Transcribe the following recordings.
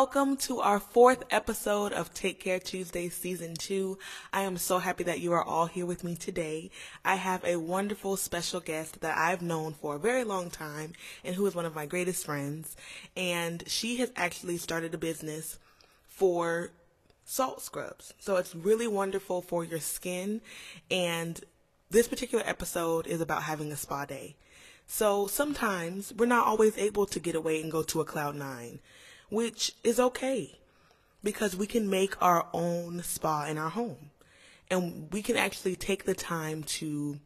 welcome to our fourth episode of Take Care Tuesday Season 2. I am so happy that you are all here with me today. I have a wonderful special guest that I've known for a very long time and who is one of my greatest friends. And she has actually started a business for salt scrubs. So it's really wonderful for your skin. And this particular episode is about having a spa day. So sometimes we're not always able to get away and go to a cloud nine, which is okay because we can make our own spa in our home. And we can actually take the time to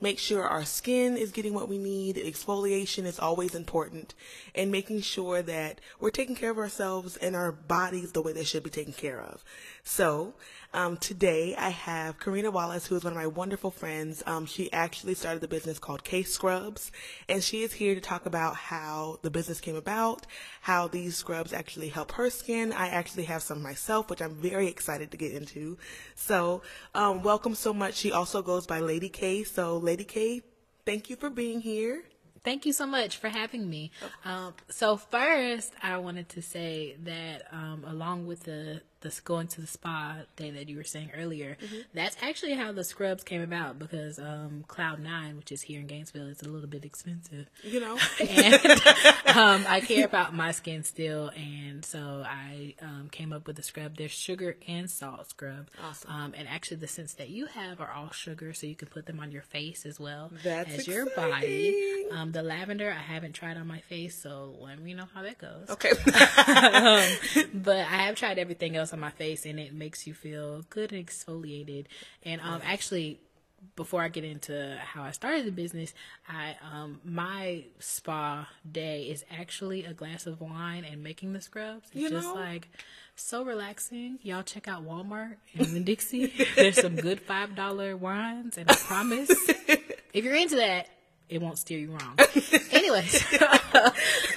make sure our skin is getting what we need. Exfoliation is always important and making sure that we're taking care of ourselves and our bodies the way they should be taken care of. So, um, today I have Karina Wallace, who is one of my wonderful friends. Um, she actually started the business called K Scrubs, and she is here to talk about how the business came about, how these scrubs actually help her skin. I actually have some myself, which I'm very excited to get into. So, um, welcome so much. She also goes by Lady K. So, Lady K, thank you for being here. Thank you so much for having me. Um, so first, I wanted to say that um, along with the the going to the spa day that you were saying earlier, Mm-hmm. that's actually how the scrubs came about because um, Cloud Nine, which is here in Gainesville, is a little bit expensive. You know, and um, I care about my skin still, and so I um, came up with a scrub. There's sugar and salt scrub, Awesome. um, and actually the scents that you have are all sugar, so you can put them on your face as well That's as your body. Um, the lavender I haven't tried on my face, so let me know how that goes. okay. But I have tried everything else on my face, and it makes you feel good and exfoliated. And um, actually, before I get into how I started the business, I um, my spa day is actually a glass of wine and making the scrubs. It's You just know? like so relaxing. Y'all check out Walmart Winn Dixie. There's some good five dollar wines, and I promise if you're into that, it won't steer you wrong. Anyways,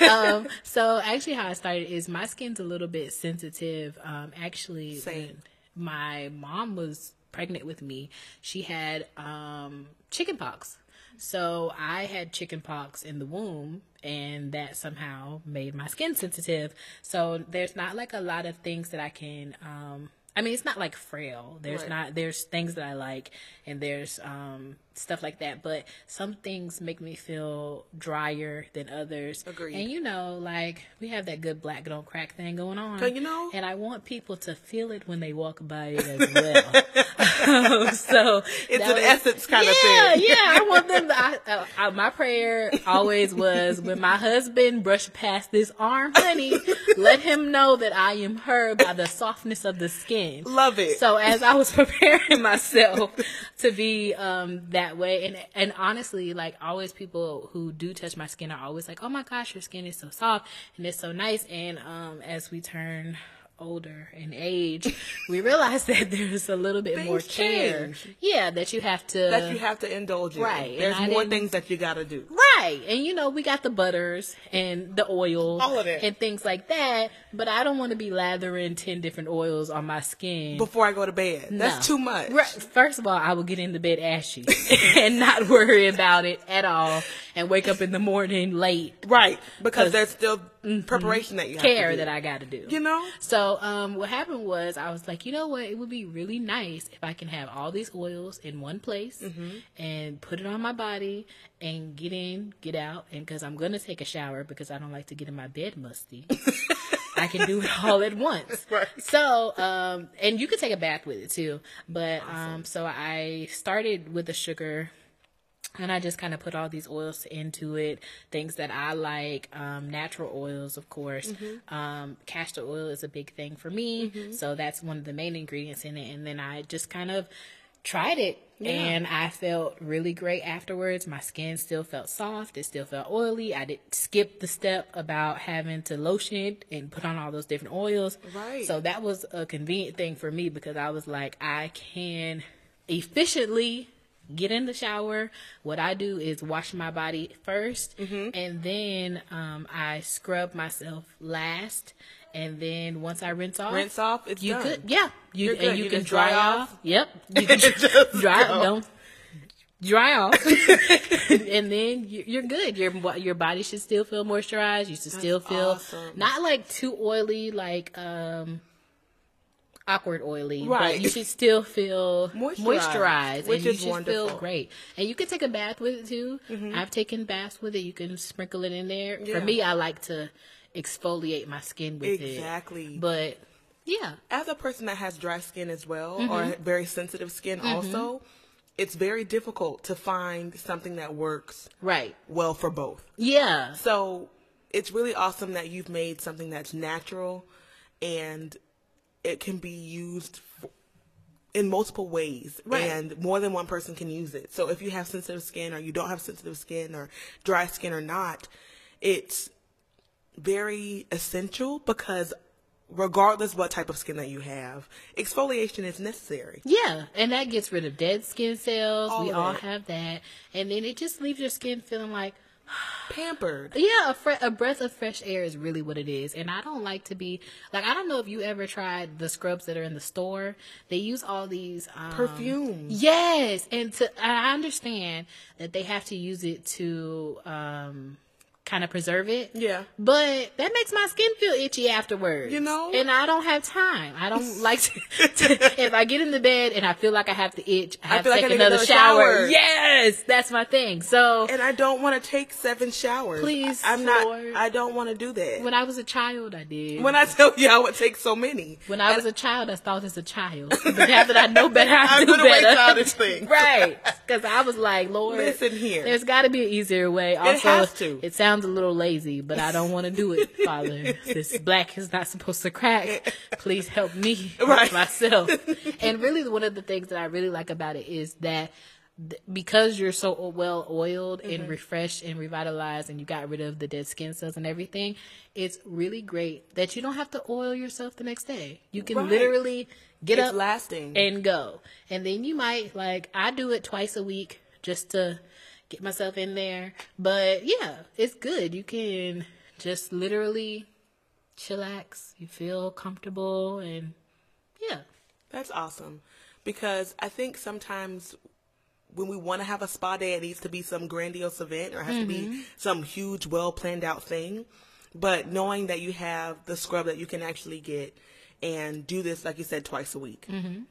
um, so actually, how I started is my skin's a little bit sensitive. Um, actually, Same. when my mom was pregnant with me, she had um, chicken pox. So I had chicken pox in the womb, and that somehow made my skin sensitive. So there's not like a lot of things that I can. Um, I mean, it's not like frail. There's Right. not. There's things that I like, and there's um, stuff like that. But some things make me feel drier than others. Agreed. And you know, like we have that good black don't crack thing going on. You know- and I want people to feel it when they walk by it as well. so It's an essence kind of thing. Yeah, I want them. To, I, uh, I, my prayer always was when my husband brushed past this arm, honey, let him know that I am her by the softness of the skin. Love it. So as I was preparing myself to be um, that way, and and honestly, like always, people who do touch my skin are always like, "Oh my gosh, your skin is so soft and it's so nice." And um, as we turn older in age, we realize that there's a little bit more care. change. Yeah, that you have to that you have to indulge in. Right, There's more things that you got to do. Right. And you know, we got the butters and the oils All of that. and things like that, but I don't want to be lathering 10 different oils on my skin. Before I go to bed. That's too much. Right. First of all, I will get into bed ashy and not worry about it at all and wake up in the morning late. Right. Because there's still preparation that you have Care to do. Care that I got to do. You know? So, um, what happened was I was like, you know what? It would be really nice if I can have all these oils in one place Mm-hmm. and put it on my body and get in, get out. And because I'm to take a shower because I don't like to get in my bed musty. I can do it all at once. Right. So, um, and you can take a bath with it too. But, um, so I started with the sugar and I just kind of put all these oils into it, things that I like, um, natural oils, of course. Um, castor oil is a big thing for me, so that's one of the main ingredients in it. And then I just kind of tried it, and I felt really great afterwards. My skin still felt soft; it still felt oily. I did skip the step about having to lotion it and put on all those different oils. Right. So that was a convenient thing for me because I was like, I can efficiently get in the shower. What I do is wash my body 1st Mm-hmm. and then um, I scrub myself last. And then once I rinse off, Rinse off, it's you done. could, yeah, you and you, You can dry, dry off. off? Yep, you can dry. go. Don't dry off, and then you- you're good. Your your body should still feel moisturized. You should still feel awesome. not like too oily, like um awkward oily, Right. but you should still feel Moisturized, moisturized, which and you is should wonderful. feel great. And you can take a bath with it too. Mm-hmm. I've taken baths with it. You can sprinkle it in there. Yeah. For me, I like to exfoliate my skin with it. Exactly. But yeah, as a person that has dry skin as well Mm-hmm. or very sensitive skin also it's very difficult to find something that works right. well for both Yeah. so it's really awesome that you've made something that's natural and it can be used f- in multiple ways Right. and more than one person can use it so if you have sensitive skin or you don't have sensitive skin or dry skin or not it's very essential because regardless what type of skin that you have exfoliation is necessary Yeah, and that gets rid of dead skin cells. All we all have that, and then it just leaves your skin feeling like, pampered yeah, a, fre- a breath of fresh air is really what it is. And I don't like to be like, I don't know if you ever tried the scrubs that are in the store. They use all these um, perfume Yes, and to I understand that they have to use it to um, kind of preserve it. Yeah. but that makes my skin feel itchy afterwards. You know? and I don't have time. I don't like to, to- If I get in the bed and I feel like I have to itch, I have feel to like I take need another, another shower. shower. Yes, that's my thing. So and I don't want to take seven showers. Please, I'm not. I don't want to do that. when I was a child, I did. When I tell you I would take so many, When I was a child, I thought as a child. But now that I know better, I I'm do better. childish things. right? Because I was like, Lord, Listen here. There's got to be an easier way. Also, has to. It sounds a little lazy, but I don't want to do it, Father. this black is not supposed to crack. Please help me Right. myself. and really, one of the things that I really like about it is that th- because you're so well oiled Mm-hmm. and refreshed and revitalized and you got rid of the dead skin cells and everything, it's really great that you don't have to oil yourself the next day. You can Right. literally get it's up lasting. and go. And then you might like I do it twice a week just to get myself in there. But yeah, it's good. You can just literally chillax. You feel comfortable and yeah. That's awesome, because I think sometimes when we want to have a spa day, it needs to be some grandiose event or it has to Mm-hmm. be some huge, well planned out thing. But knowing that you have the scrub that you can actually get and do this, like you said, twice a week. Mm-hmm.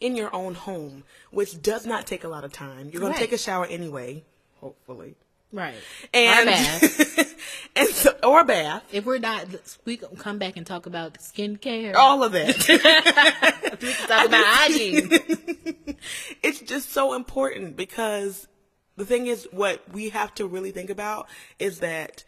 In your own home, which does not take a lot of time. You're going Right. to take a shower anyway, hopefully. Right. And, Or bath. and so, or bath. If we're not, we gonna come back and talk about skincare. All of that. we can talk about hygiene. it's just so important because the thing is what we have to really think about is that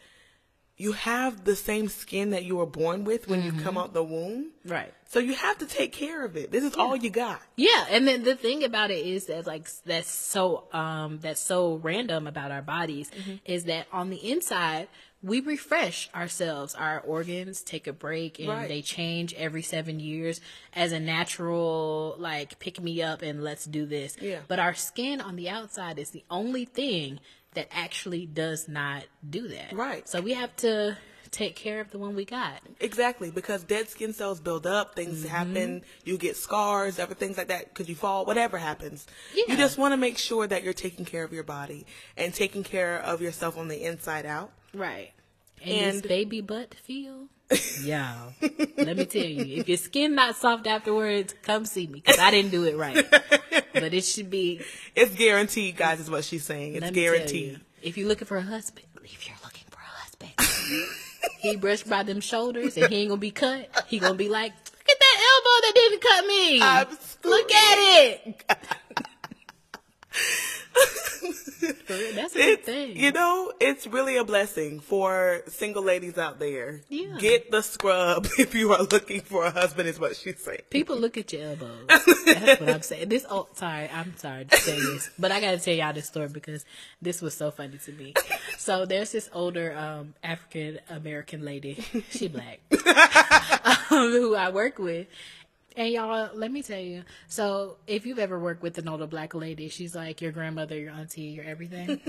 you have the same skin that you were born with when you come out the womb. Right. So you have to take care of it. This is all you got. Yeah, and then the thing about it is that like that's so um that's so random about our bodies is that on the inside we refresh ourselves. Our organs take a break and Right. they change every seven years as a natural like pick me up and let's do this. Yeah. But our skin on the outside is the only thing that actually does not do that. Right. So we have to take care of the one we got. Exactly, because dead skin cells build up, things Mm-hmm. happen, you get scars, other things like that, because you fall, whatever happens. Yeah. You just want to make sure that you're taking care of your body and taking care of yourself on the inside out. Right. And, And- baby butt feel? Yeah. Let me tell you, if your skin not soft afterwards, come see me because I didn't do it right. But it should be. It's guaranteed, guys, is what she's saying. It's Let me tell guaranteed. you, if you're looking for a husband, if you're looking for a husband, he brushed by them shoulders and he ain't gonna be cut. He gonna be like, look at that elbow that didn't cut me. Look at it. That's a good thing. you know, it's really a blessing for single ladies out there. Yeah. Get the scrub if you are looking for a husband, is what she's saying. People look at your elbows. That's what I'm saying. This oh sorry, I'm sorry to say this. But I gotta tell y'all this story because this was so funny to me. So there's this older um African American lady, she black, um, who I work with. And y'all, let me tell you. So, if you've ever worked with an older black lady, she's like your grandmother, your auntie, your everything.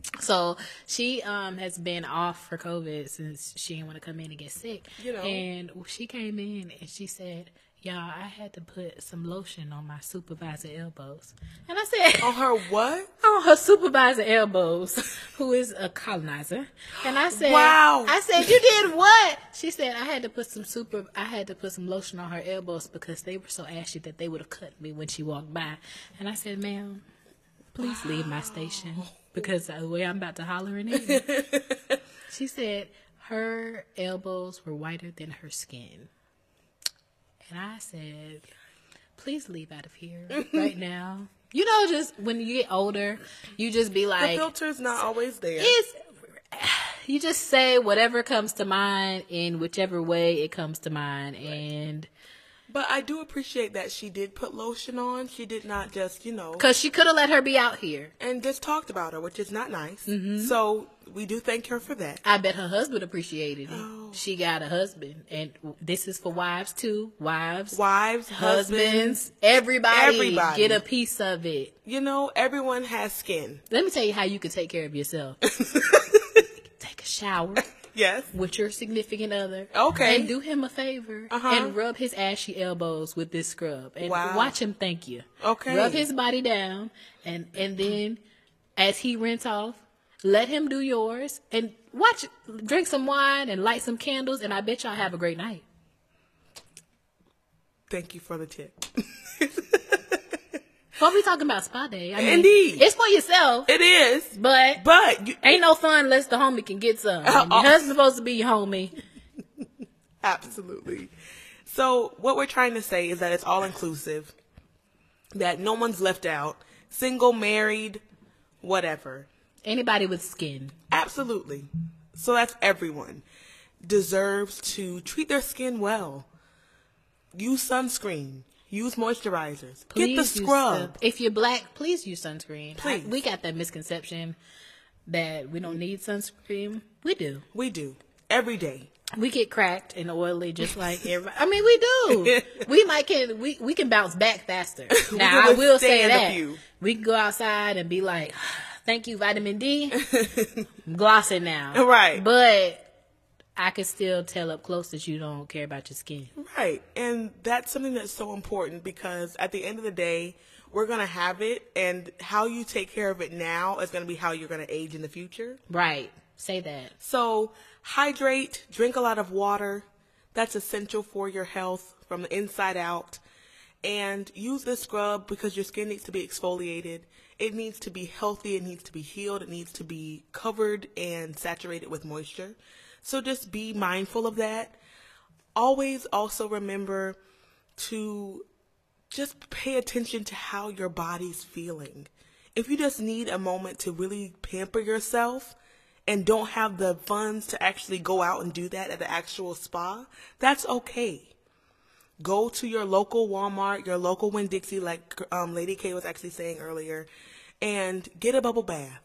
so she um has been off for COVID since she didn't want to come in and get sick. You know. And she came in and she said, Y'all, I had to put some lotion on my supervisor elbows. And I said, On her what? on her supervisor elbows, who is a colonizer. And I said, Wow. I said, you did what? She said, I had to put some super, I had to put some lotion on her elbows because they were so ashy that they would have cut me when she walked by. And I said, ma'am, please leave my station because the way I'm about to holler in it. she said her elbows were whiter than her skin. And I said, please leave out of here right now. You know, just when you get older, you just be like. The filter's not always there. it's, you just say whatever comes to mind in whichever way it comes to mind. And But I do appreciate that she did put lotion on. She did not just, you know, because she could have let her be out here. and just talked about her, which is not nice. Mm-hmm. So we do thank her for that. I bet her husband appreciated it. Oh. She got a husband. And this is for wives too. Wives, Wives, husbands, husbands, everybody, everybody. get a piece of it. you know, everyone has skin. Let me tell you how you can take care of yourself. take a shower Yes. with your significant other. Okay. And do him a favor Uh-huh. and rub his ashy elbows with this scrub. And Wow. watch him thank you. Okay. Rub his body down and and then as he rinse off, let him do yours and watch drink some wine and light some candles and I bet y'all have a great night. Thank you for the tip. What we talking about spa day? I mean, Indeed. It's for yourself, It is, but but you, ain't no fun unless the homie can get some. Uh, your husband's supposed to be your homie. Absolutely. So what we're trying to say is that it's all inclusive, that no one's left out, single, married, whatever. Anybody with skin. Absolutely. So that's everyone deserves to treat their skin well. Use sunscreen. Use moisturizers. Get the scrub. sun- If you're black, please use sunscreen. I- Please. we got that misconception that we don't need sunscreen. We do. We do every day. We get cracked and oily just like everybody. I mean, we do. we might can we we can bounce back faster. Now I will say that we can go outside and be like, "Thank you, vitamin D." I'm glossing now, Right. But I can still tell up close that you don't care about your skin. Right. And that's something that's so important because at the end of the day, we're going to have it and how you take care of it now is going to be how you're going to age in the future. Right? Say that. So, hydrate, drink a lot of water. That's essential for your health from the inside out. And use this scrub because your skin needs to be exfoliated. It needs to be healthy, it needs to be healed, it needs to be covered and saturated with moisture. So just be mindful of that. Always also remember to just pay attention to how your body's feeling. If you just need a moment to really pamper yourself and don't have the funds to actually go out and do that at the actual spa, that's okay. Go to your local Walmart, your local Winn Dixie, like um, Lady K was actually saying earlier, and get a bubble bath.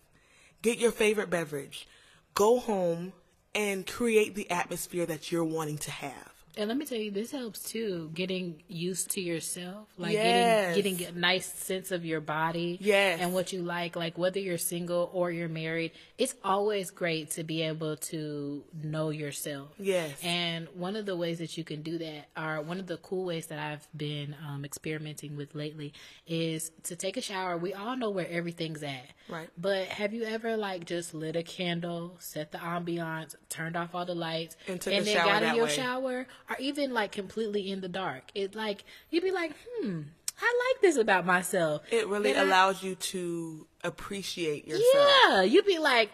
Get your favorite beverage. Go home and create the atmosphere that you're wanting to have. And let me tell you, this helps too. Getting used to yourself, like Yes. getting getting a nice sense of your body, Yes. and what you like. Like whether you're single or you're married, it's always great to be able to know yourself. Yes. And one of the ways that you can do that, or one of the cool ways that I've been um, experimenting with lately, is to take a shower. We all know where everything's at, Right. But have you ever like just lit a candle, set the ambiance, turned off all the lights, And and then got in your way. shower, or even like completely in the dark? It like you'd be like, hmm, I like this about myself. It really And I- allows you to appreciate yourself. yeah, you'd be like,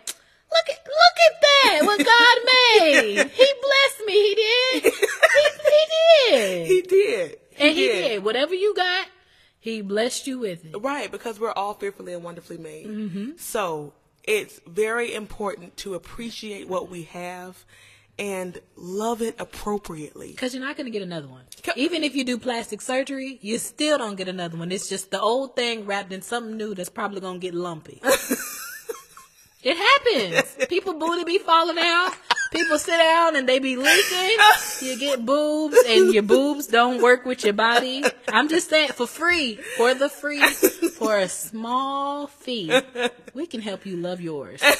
look at look at that, what God made. he blessed me. He did. He, he did. He did. and he did. Whatever you got, he blessed you with it. Right, because we're all fearfully and wonderfully made. Mm-hmm. So it's very important to appreciate what we have and love it appropriately. Because you're not going to get another one. Even if you do plastic surgery, you still don't get another one. It's just the old thing wrapped in something new that's probably going to get lumpy. it happens. People booty be falling out. People sit down and they be leaking. You get boobs and your boobs don't work with your body. I'm just saying for free, for the free, for a small fee, we can help you love yours.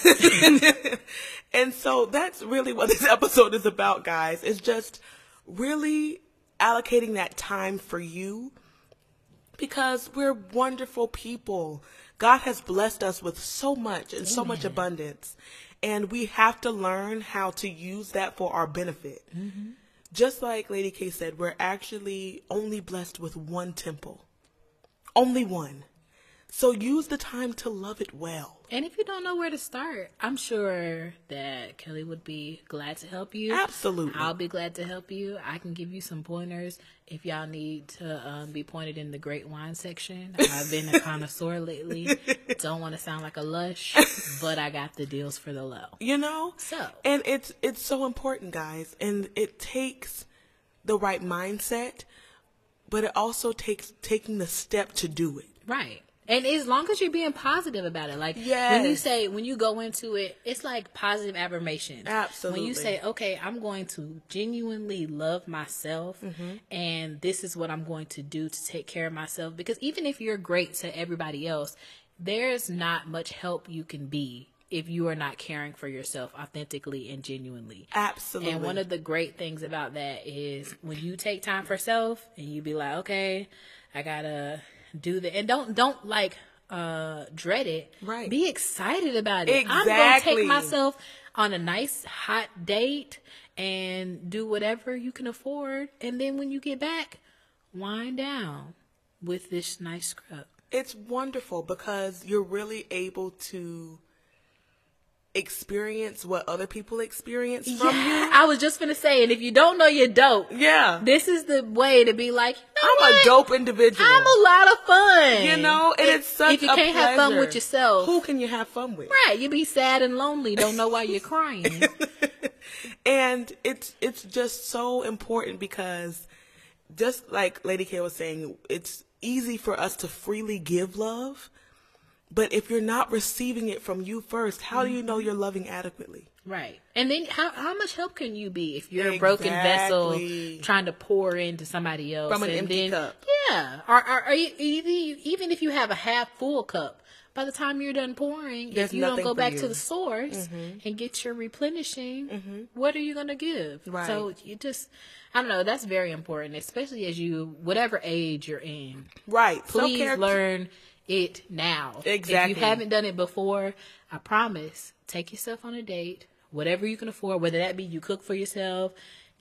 And so that's really what this episode is about, guys. It's just really allocating that time for you because we're wonderful people. God has blessed us with so much and so much abundance, and we have to learn how to use that for our benefit. Mm-hmm. Just like Lady K said, we're actually only blessed with one temple, only one. So use the time to love it well. And if you don't know where to start, I'm sure that Kelly would be glad to help you. Absolutely. I'll be glad to help you. I can give you some pointers if y'all need to um, be pointed in the great wine section. I've been a connoisseur lately. Don't want to sound like a lush, but I got the deals for the low. you know So. and it's it's so important guys and it takes the right mindset but it also takes taking the step to do it Right. And as long as you're being positive about it, like when you say when you go into it, it's like positive affirmation. Absolutely. When you say, "Okay, I'm going to genuinely love myself, Mm-hmm. and this is what I'm going to do to take care of myself," because even if you're great to everybody else, there's not much help you can be if you are not caring for yourself authentically and genuinely. absolutely And one of the great things about that is when you take time for self and you be like, okay, I gotta do that and don't don't like uh dread it. Right. Be excited about it. I'm gonna take myself on a nice hot date and do whatever you can afford, and then when you get back, wind down with this nice scrub. it's wonderful because you're really able to experience what other people experience from you. I was just gonna say, and if you don't know you're dope, yeah. This is the way to be like, i'm a dope individual. I'm a lot of fun. you know and If- it's such if you a can't have fun with yourself, who can you have fun with? Right? You be sad and lonely, don't know why you're crying. and it's it's just so important because just like lady k was saying it's easy for us to freely give love but if you're not receiving it from you first how do you know you're loving adequately right. And then how how much help can you be if you're a broken vessel trying to pour into somebody else From an and empty then, cup. Yeah. Or, or, or you- even even if you have a half full cup. By the time you're done pouring, There's if you don't go back you. to the source mm-hmm. and get your replenishing, mm-hmm. what are you going to give? Right. So you just, I don't know, that's very important, especially as you, whatever age you're in. right please Self-care- learn it now. Exactly. If you haven't done it before, I promise, take yourself on a date, whatever you can afford, whether that be you cook for yourself,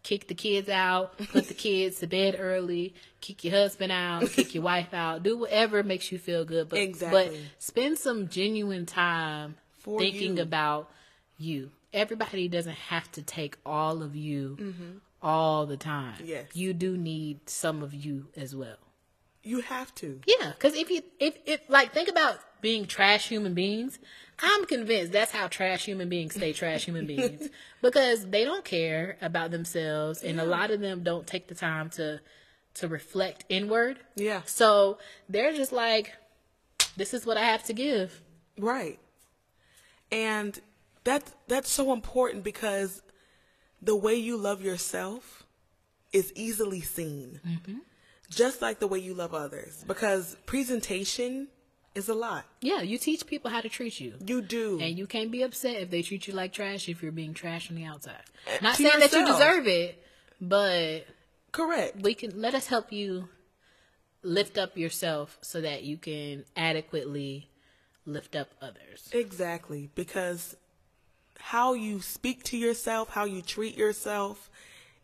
kick the kids out, put the kids to bed early, kick your husband out, kick your wife out, do whatever makes you feel good. But, Exactly. but spend some genuine time For thinking you. about you. Everybody doesn't have to take all of you all the time. Mm-hmm. Yes. You do need some of you as well. You have to Yeah, because if you if if like think about being trash human beings, I'm convinced that's how trash human beings stay trash human beings because they don't care about themselves, and a lot of them don't take the time to to reflect inward. Yeah. So they're just like, this is what I have to give. Right. And that that's so important because the way you love yourself is easily seen. Mm-hmm. Just like the way you love others. Because presentation is a lot. Yeah, you teach people how to treat you. You do. And you can't be upset if they treat you like trash if you're being trash on the outside. Uh, Not to saying that you deserve it, but Correct. we can let us help you lift up yourself so that you can adequately lift up others. Exactly. Because how you speak to yourself, how you treat yourself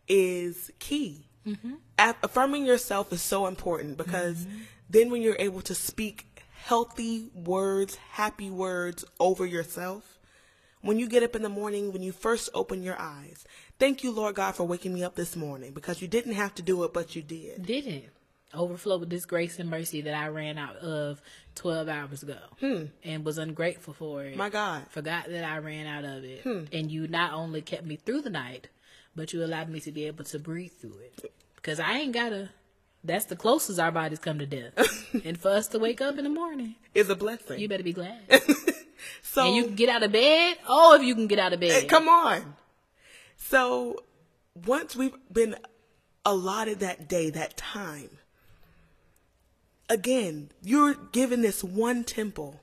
is key. Mm-hmm. A- affirming yourself is so important because mm-hmm. then when you're able to speak healthy words, happy words over yourself, when you get up in the morning, when you first open your eyes, thank you, Lord God, for waking me up this morning because you didn't have to do it, but you did. Didn't overflow with this grace and mercy that I ran out of 12 hours ago hmm. and was ungrateful for it. My God. Forgot that I ran out of it. Hmm. And you not only kept me through the night, but you allowed me to be able to breathe through it. Because I ain't gotta, that's the closest our bodies come to death. and for us to wake up in the morning, Is a blessing. you better be glad. so and you can get out of bed. Oh, if you can get out of bed. Come on. So once we've been allotted that day, that time, again, you're given this one temple.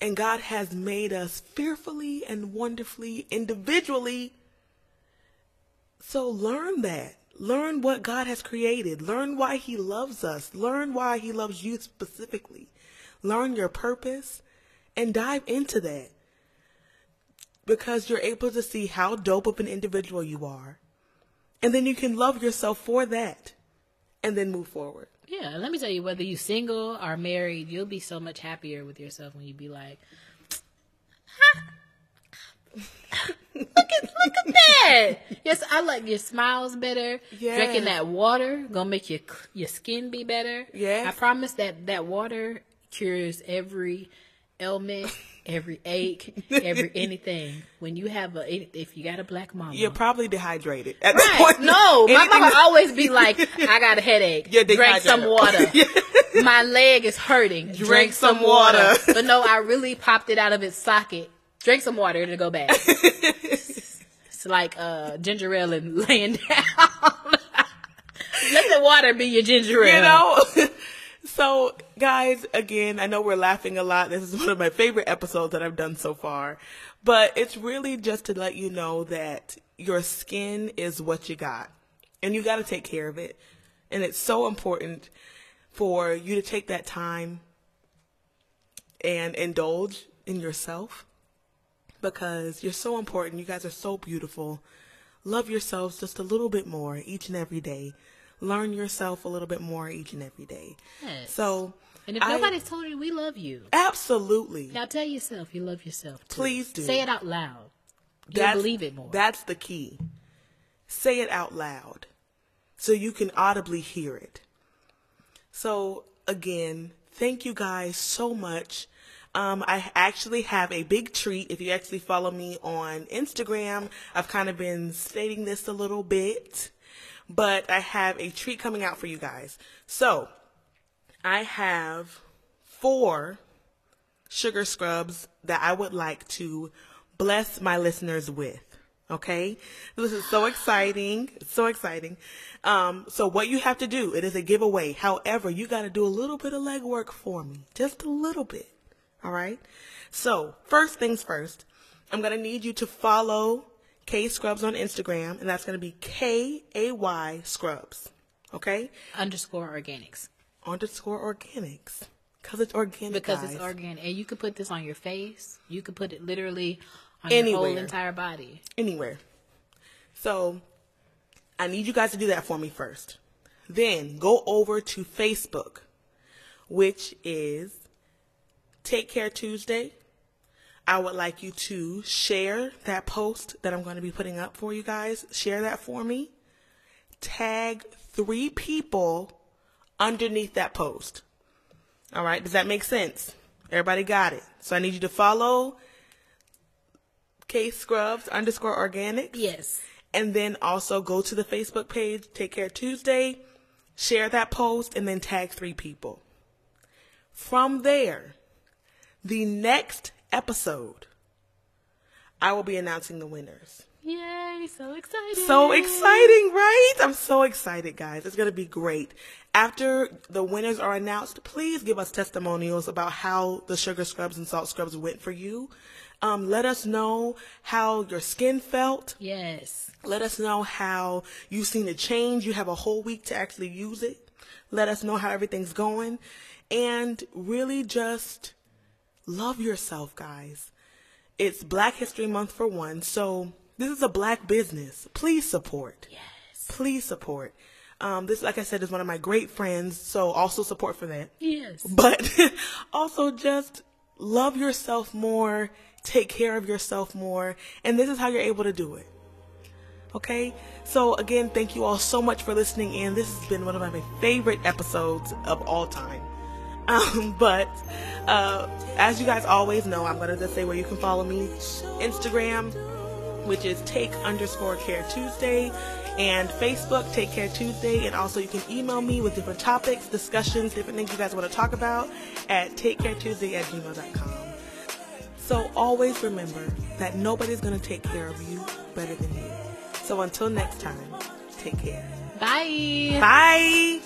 And God has made us fearfully and wonderfully, individually. So learn that. Learn what God has created. Learn why He loves us. Learn why He loves you specifically. Learn your purpose and dive into that because you're able to see how dope of an individual you are. And then you can love yourself for that and then move forward. Yeah, let me tell you, whether you're single or married, you'll be so much happier with yourself when you be like, look at look at that. Yes, I like your smiles better. Yes. Drinking that water gonna make your your skin be better. Yes. I promise that that water cures every ailment, every ache, every anything. When you have a if you got a black mama, You're probably dehydrated at Right. point. No, my mama that- always be like, I got a headache. You're Drink some water. My leg is hurting. Drink, some some water. water. but no, I really popped it out of its socket. Drink some water to go back. it's like uh, ginger ale and laying down. Let the water be your ginger ale. you know so guys again i know we're laughing a lot this is one of my favorite episodes that i've done so far but it's really just to let you know that your skin is what you got and you got to take care of it and it's so important for you to take that time and indulge in yourself because you're so important you guys are so beautiful love yourselves just a little bit more each and every day learn yourself a little bit more each and every day Yes. so And if I- nobody's told you, we love you. absolutely Now tell yourself you love yourself. Too. Please do. Say it out loud. You'll believe it more. that's the key say it out loud so you can audibly hear it so again thank you guys so much um, I actually have a big treat. If you actually follow me on Instagram, I've kind of been stating this a little bit, but I have a treat coming out for you guys. So, I have four sugar scrubs that I would like to bless my listeners with. Okay, this is so exciting, so exciting. Um, so what you have to do, it is a giveaway. However, you got to do a little bit of legwork for me, just a little bit. All right. So first things first, I'm gonna need you to follow K Scrubs on Instagram, and that's gonna be K A Y Scrubs. Okay, Underscore organics. underscore organics, cause it's organic. because guys. it's organic and you could put this on your face you could put it literally on your whole Anywhere. entire body anywhere. So I need you guys to do that for me first. Then go over to Facebook, which is Take Care Tuesday. I would like you to share that post that I'm going to be putting up for you guys. Share that for me. Tag three people underneath that post. All right, does that make sense? Everybody got it. So I need you to follow K Scrubs underscore organic. yes And then also go to the Facebook page, Take Care Tuesday, share that post, and then tag three people. From there, the next episode, I will be announcing the winners. yay so exciting. So exciting, right? I'm so excited, guys. It's going to be great. After the winners are announced, please give us testimonials about how the sugar scrubs and salt scrubs went for you. Um, let us know how your skin felt. yes Let us know how you've seen a change. You have a whole week to actually use it. Let us know how everything's going. And really just love yourself, guys. It's Black History Month for one, so this is a black business. Please support. yes Please support. Um, this, like I said, is one of my great friends, so also support for that yes but also just love yourself more, take care of yourself more, and this is how you're able to do it. Okay? So, again, thank you all so much for listening in. This has been one of my favorite episodes of all time. Um, but uh, as you guys always know, I'm going to just say where you can follow me Instagram, which is take underscore care Tuesday, and Facebook, Take Care Tuesday. And also, you can email me with different topics, discussions, different things you guys want to talk about at takecaretuesday at gmail.com. So, always remember that nobody's going to take care of you better than you. So, until next time, take care. bye Bye.